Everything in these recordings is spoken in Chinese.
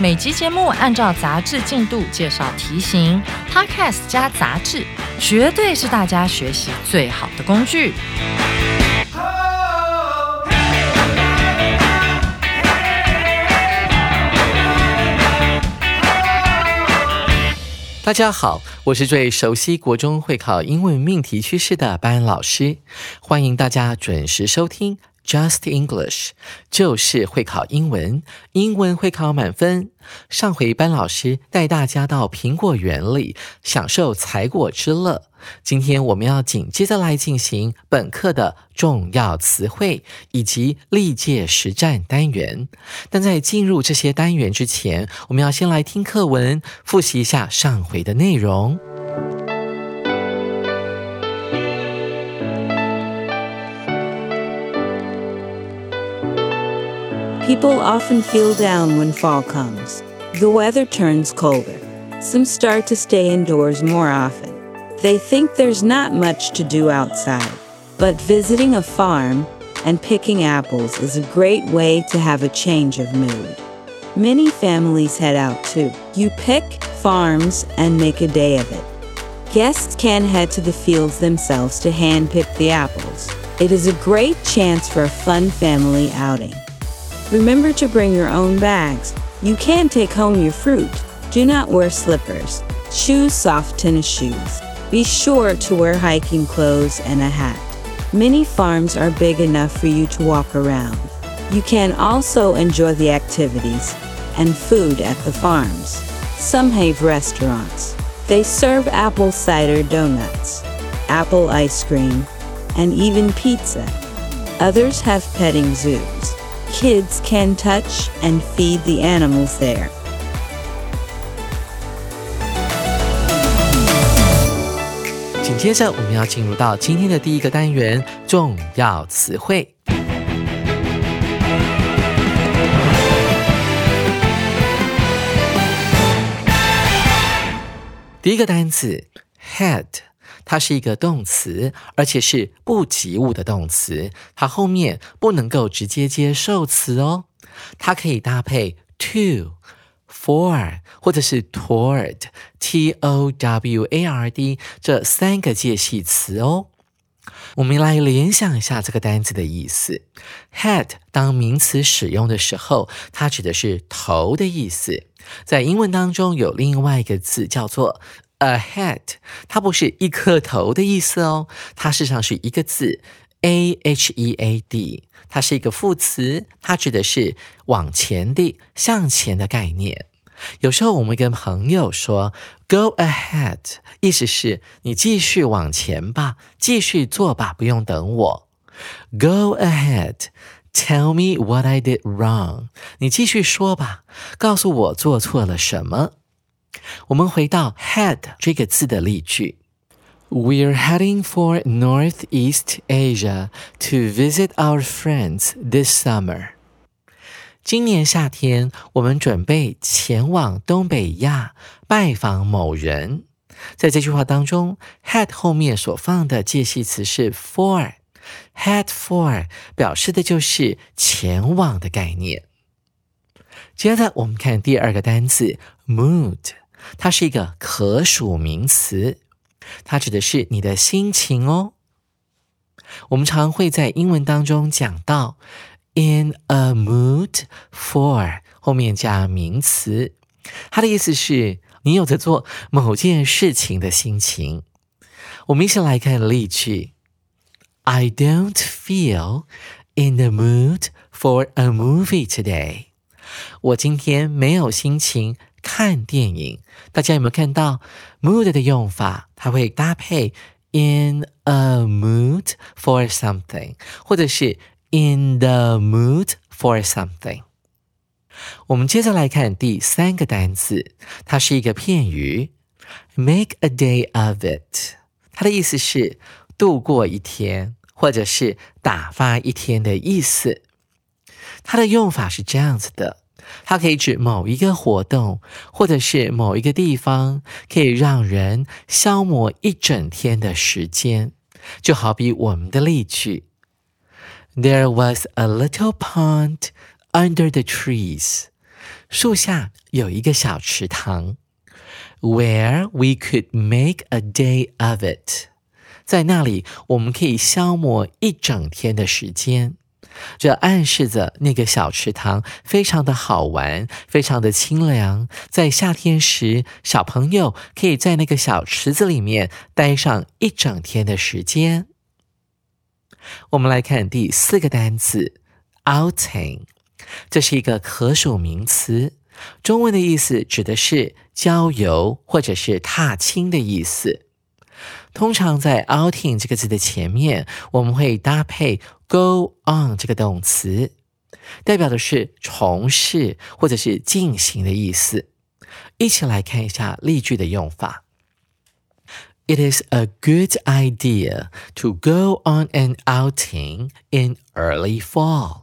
每集节目按照杂志进度介绍题型，Podcast 加杂志，绝对是大家学习最好的工具。大家好，我是最熟悉国中会考英文命题趋势的班老师，欢迎大家准时收听 Just English，就是会考英文，英文会考满分。上回班老师带大家到苹果园里享受采果之乐。今天我们要紧接着来进行本课的重要词汇以及历届实战单元。但在进入这些单元之前，我们要先来听课文，复习一下上回的内容。People often feel down when fall comes. The weather turns colder. Some start to stay indoors more often. They think there's not much to do outside, but visiting a farm and picking apples is a great way to have a change of mood. Many families head out too. You pick farms and make a day of it. Guests can head to the fields themselves to handpick the apples. It is a great chance for a fun family outing. Remember to bring your own bags. You can take home your fruit. Do not wear slippers. Choose soft tennis shoes. Be sure to wear hiking clothes and a hat. Many farms are big enough for you to walk around. You can also enjoy the activities and food at the farms. Some have restaurants. They serve apple cider donuts, apple ice cream, and even pizza. Others have petting zoos. Kids can touch and feed the animals there. 紧接着，我们要进入到今天的第一个单元——重要词汇。第一个单词 head，它是一个动词，而且是不及物的动词，它后面不能够直接接受词哦，它可以搭配 to。for 或者是 toward，t o w a r d 这三个介系词哦。我们来联想一下这个单词的意思。head 当名词使用的时候，它指的是头的意思。在英文当中有另外一个字叫做 a head，它不是一颗头的意思哦，它事实上是一个字 a h e a d，它是一个副词，它指的是往前的、向前的概念。有时候我们跟朋友说 “Go ahead”，意思是你继续往前吧，继续做吧，不用等我。Go ahead, tell me what I did wrong。你继续说吧，告诉我做错了什么。我们回到 “head” 这个字的例句：We're heading for Northeast Asia to visit our friends this summer. 今年夏天，我们准备前往东北亚拜访某人。在这句话当中，head 后面所放的介系词是 for，head for 表示的就是前往的概念。接着，我们看第二个单词 mood，它是一个可数名词，它指的是你的心情哦。我们常会在英文当中讲到。In a mood for 后面加名词，它的意思是你有着做某件事情的心情。我们一起来看例句：I don't feel in the mood for a movie today。我今天没有心情看电影。大家有没有看到 mood 的用法？它会搭配 in a mood for something，或者是。in the mood for something。我们接着来看第三个单词，它是一个片语，make a day of it。它的意思是度过一天，或者是打发一天的意思。它的用法是这样子的，它可以指某一个活动，或者是某一个地方，可以让人消磨一整天的时间。就好比我们的例句：There was a little pond under the trees。树下有一个小池塘，Where we could make a day of it。在那里，我们可以消磨一整天的时间。这暗示着那个小池塘非常的好玩，非常的清凉。在夏天时，小朋友可以在那个小池子里面待上一整天的时间。我们来看第四个单词，outing，这是一个可数名词，中文的意思指的是郊游或者是踏青的意思。通常在 outing 这个字的前面，我们会搭配 go on 这个动词，代表的是从事或者是进行的意思。一起来看一下例句的用法。It is a good idea to go on an outing in early fall.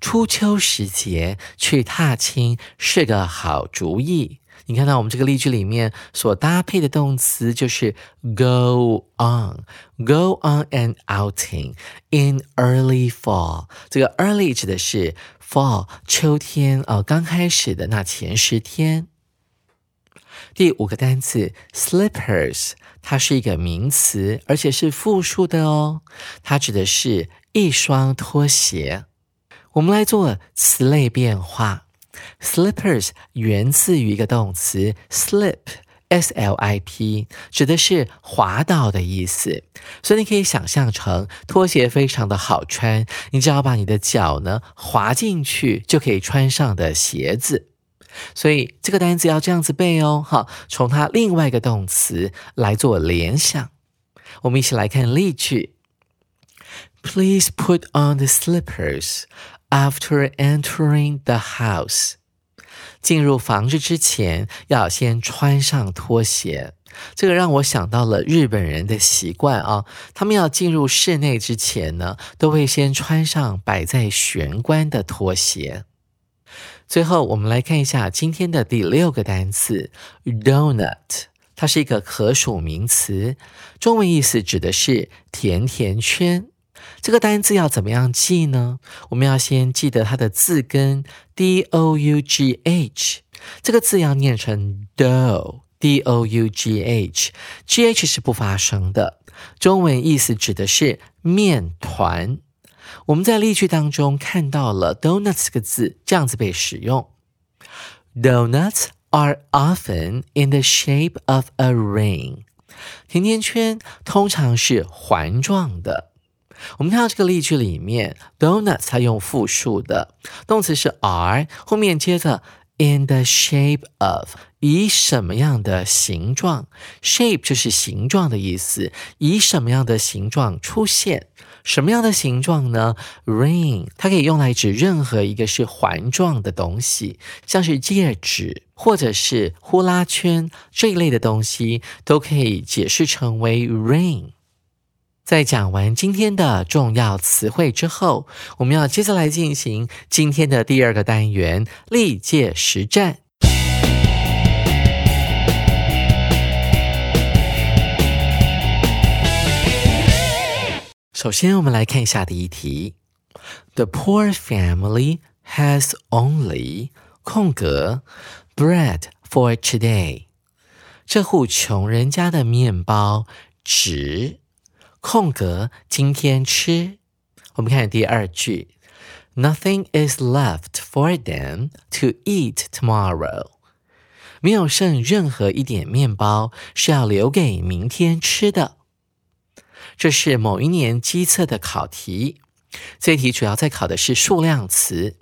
初秋时节去踏青是个好主意。你看到我们这个例句里面所搭配的动词就是 go on，go on an outing in early fall。这个 early 指的是 fall 秋天哦，刚开始的那前十天。第五个单词 slippers，它是一个名词，而且是复数的哦，它指的是一双拖鞋。我们来做词类变化。Slippers 源自于一个动词 slip，s l i p，指的是滑倒的意思。所以你可以想象成拖鞋非常的好穿，你只要把你的脚呢滑进去就可以穿上的鞋子。所以这个单词要这样子背哦，好，从它另外一个动词来做联想。我们一起来看例句：Please put on the slippers after entering the house. 进入房子之前，要先穿上拖鞋。这个让我想到了日本人的习惯啊，他们要进入室内之前呢，都会先穿上摆在玄关的拖鞋。最后，我们来看一下今天的第六个单词 “donut”，它是一个可数名词，中文意思指的是甜甜圈。这个单字要怎么样记呢？我们要先记得它的字根 d o u g h，这个字要念成 dough，d o u g h，g h 是不发声的。中文意思指的是面团。我们在例句当中看到了 donuts 这个字这样子被使用，Donuts are often in the shape of a ring。甜甜圈通常是环状的。我们看到这个例句里面，donuts 它用复数的动词是 are，后面接着 in the shape of，以什么样的形状？shape 就是形状的意思，以什么样的形状出现？什么样的形状呢？ring 它可以用来指任何一个是环状的东西，像是戒指或者是呼啦圈这一类的东西，都可以解释成为 ring。在讲完今天的重要词汇之后，我们要接下来进行今天的第二个单元——历届实战。首先，我们来看一下第一题：The poor family has only 空格 bread for today。这户穷人家的面包只。空格，今天吃。我们看第二句，Nothing is left for them to eat tomorrow。没有剩任何一点面包是要留给明天吃的。这是某一年机测的考题，这题主要在考的是数量词。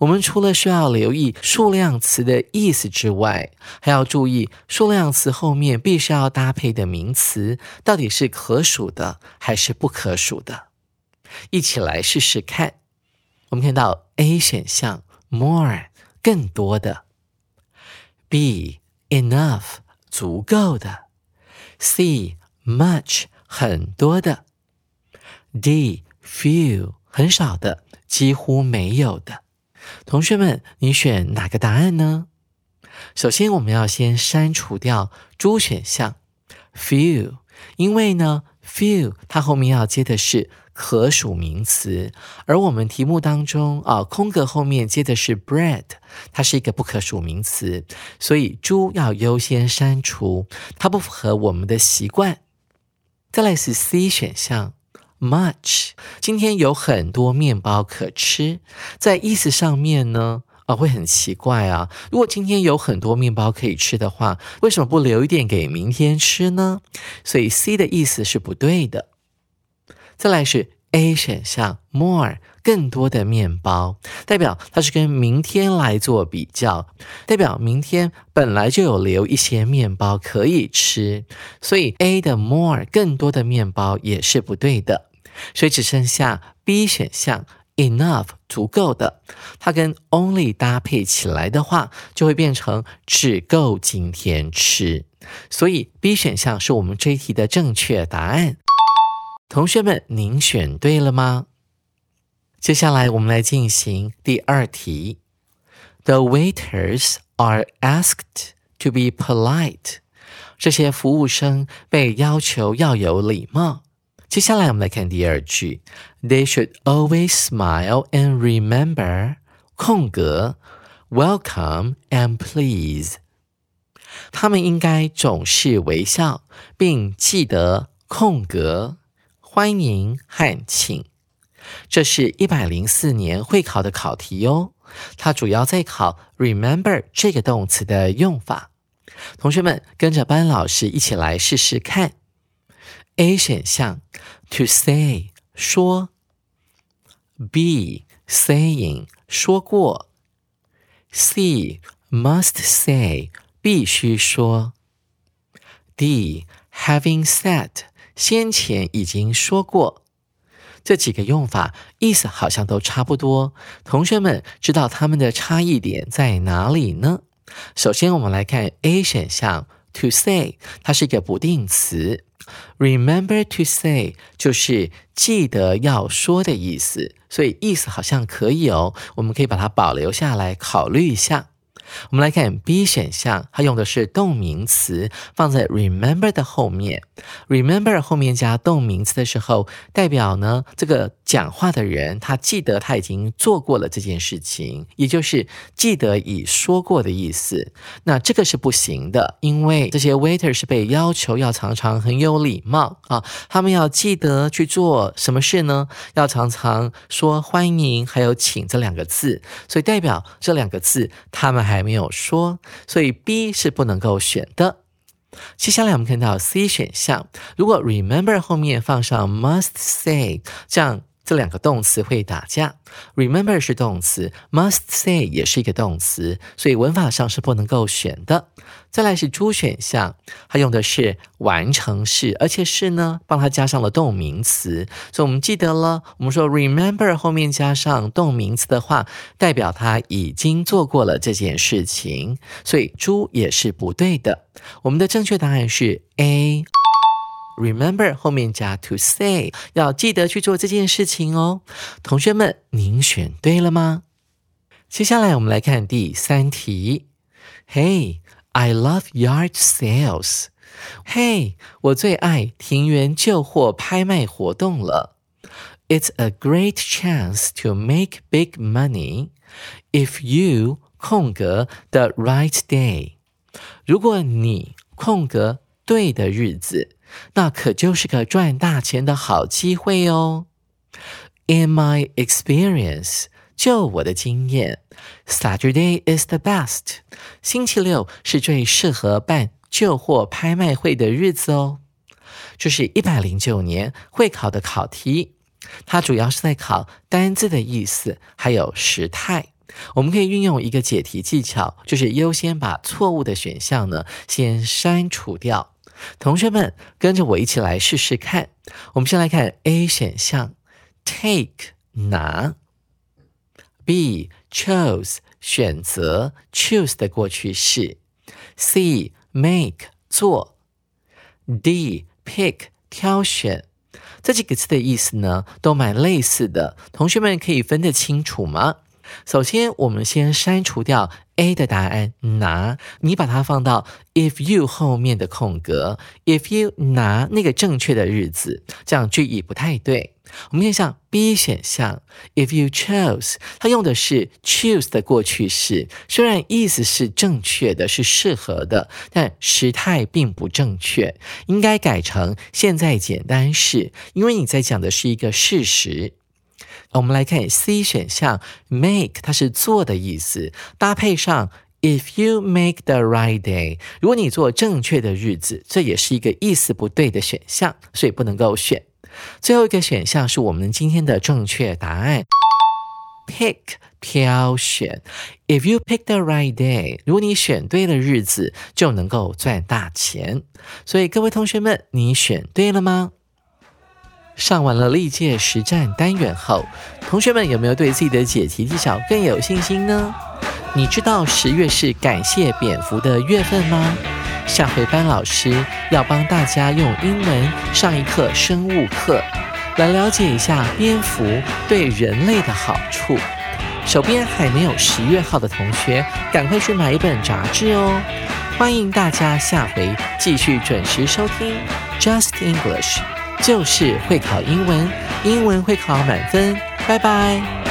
我们除了需要留意数量词的意思之外，还要注意数量词后面必须要搭配的名词到底是可数的还是不可数的。一起来试试看。我们看到 A 选项 more 更多的；B enough 足够的；C much 很多的；D few 很少的，几乎没有的。同学们，你选哪个答案呢？首先，我们要先删除掉猪选项 few，因为呢，few 它后面要接的是可数名词，而我们题目当中啊，空格后面接的是 bread，它是一个不可数名词，所以猪要优先删除，它不符合我们的习惯。再来是 C 选项 much，今天有很多面包可吃，在意思上面呢。啊，会很奇怪啊！如果今天有很多面包可以吃的话，为什么不留一点给明天吃呢？所以 C 的意思是不对的。再来是 A 选项，more 更多的面包，代表它是跟明天来做比较，代表明天本来就有留一些面包可以吃，所以 A 的 more 更多的面包也是不对的，所以只剩下 B 选项。Enough 足够的，它跟 only 搭配起来的话，就会变成只够今天吃。所以 B 选项是我们这一题的正确答案。同学们，您选对了吗？接下来我们来进行第二题。The waiters are asked to be polite。这些服务生被要求要有礼貌。接下来我们来看第二句，They should always smile and remember 空格 welcome and please。他们应该总是微笑，并记得空格欢迎和请。 这是一百零四年会考的考题哦，它主要在考 remember 这个动词的用法。同学们跟着班老师一起来试试看。A 选项，to say 说；B saying 说过；C must say 必须说；D having said 先前已经说过。这几个用法意思好像都差不多，同学们知道它们的差异点在哪里呢？首先，我们来看 A 选项，to say 它是一个不定词。Remember to say 就是记得要说的意思，所以意思好像可以哦，我们可以把它保留下来考虑一下。我们来看 B 选项，它用的是动名词，放在 remember 的后面。remember 后面加动名词的时候，代表呢这个讲话的人他记得他已经做过了这件事情，也就是记得已说过的意思。那这个是不行的，因为这些 waiter 是被要求要常常很有礼貌啊，他们要记得去做什么事呢？要常常说欢迎还有请这两个字，所以代表这两个字他们还。还没有说，所以 B 是不能够选的。接下来我们看到 C 选项，如果 remember 后面放上 must say，这样。这两个动词会打架。Remember 是动词，must say 也是一个动词，所以文法上是不能够选的。再来是 D 选项，它用的是完成式，而且是呢帮它加上了动名词，所以我们记得了。我们说 remember 后面加上动名词的话，代表他已经做过了这件事情，所以 D 也是不对的。我们的正确答案是 A。Remember 后面加 to say，要记得去做这件事情哦。同学们，您选对了吗？接下来我们来看第三题。Hey，I love yard sales。嘿，我最爱庭园旧货拍卖活动了。It's a great chance to make big money if you 空格 the right day。如果你空格 对的日子。那可就是个赚大钱的好机会哦。In my experience，就我的经验，Saturday is the best。星期六是最适合办旧货拍卖会的日子哦。这是一百零九年会考的考题，它主要是在考单字的意思，还有时态。我们可以运用一个解题技巧，就是优先把错误的选项呢先删除掉。同学们，跟着我一起来试试看。我们先来看 A 选项，take 拿；B chose 选择 choose 的过去式；C make 做；D pick 挑选。这几个词的意思呢，都蛮类似的，同学们可以分得清楚吗？首先，我们先删除掉 A 的答案，拿你把它放到 if you 后面的空格，if you 拿那个正确的日子，这样句意不太对。我们看一下 B 选项，if you chose，它用的是 choose 的过去式，虽然意思是正确的，是适合的，但时态并不正确，应该改成现在简单式，因为你在讲的是一个事实。我们来看 C 选项，make 它是做的意思，搭配上 if you make the right day，如果你做正确的日子，这也是一个意思不对的选项，所以不能够选。最后一个选项是我们今天的正确答案，pick 挑选，if you pick the right day，如果你选对了日子，就能够赚大钱。所以各位同学们，你选对了吗？上完了历届实战单元后，同学们有没有对自己的解题技巧更有信心呢？你知道十月是感谢蝙蝠的月份吗？下回班老师要帮大家用英文上一课生物课，来了解一下蝙蝠对人类的好处。手边还没有十月号的同学，赶快去买一本杂志哦！欢迎大家下回继续准时收听 Just English。就是会考英文，英文会考满分，拜拜。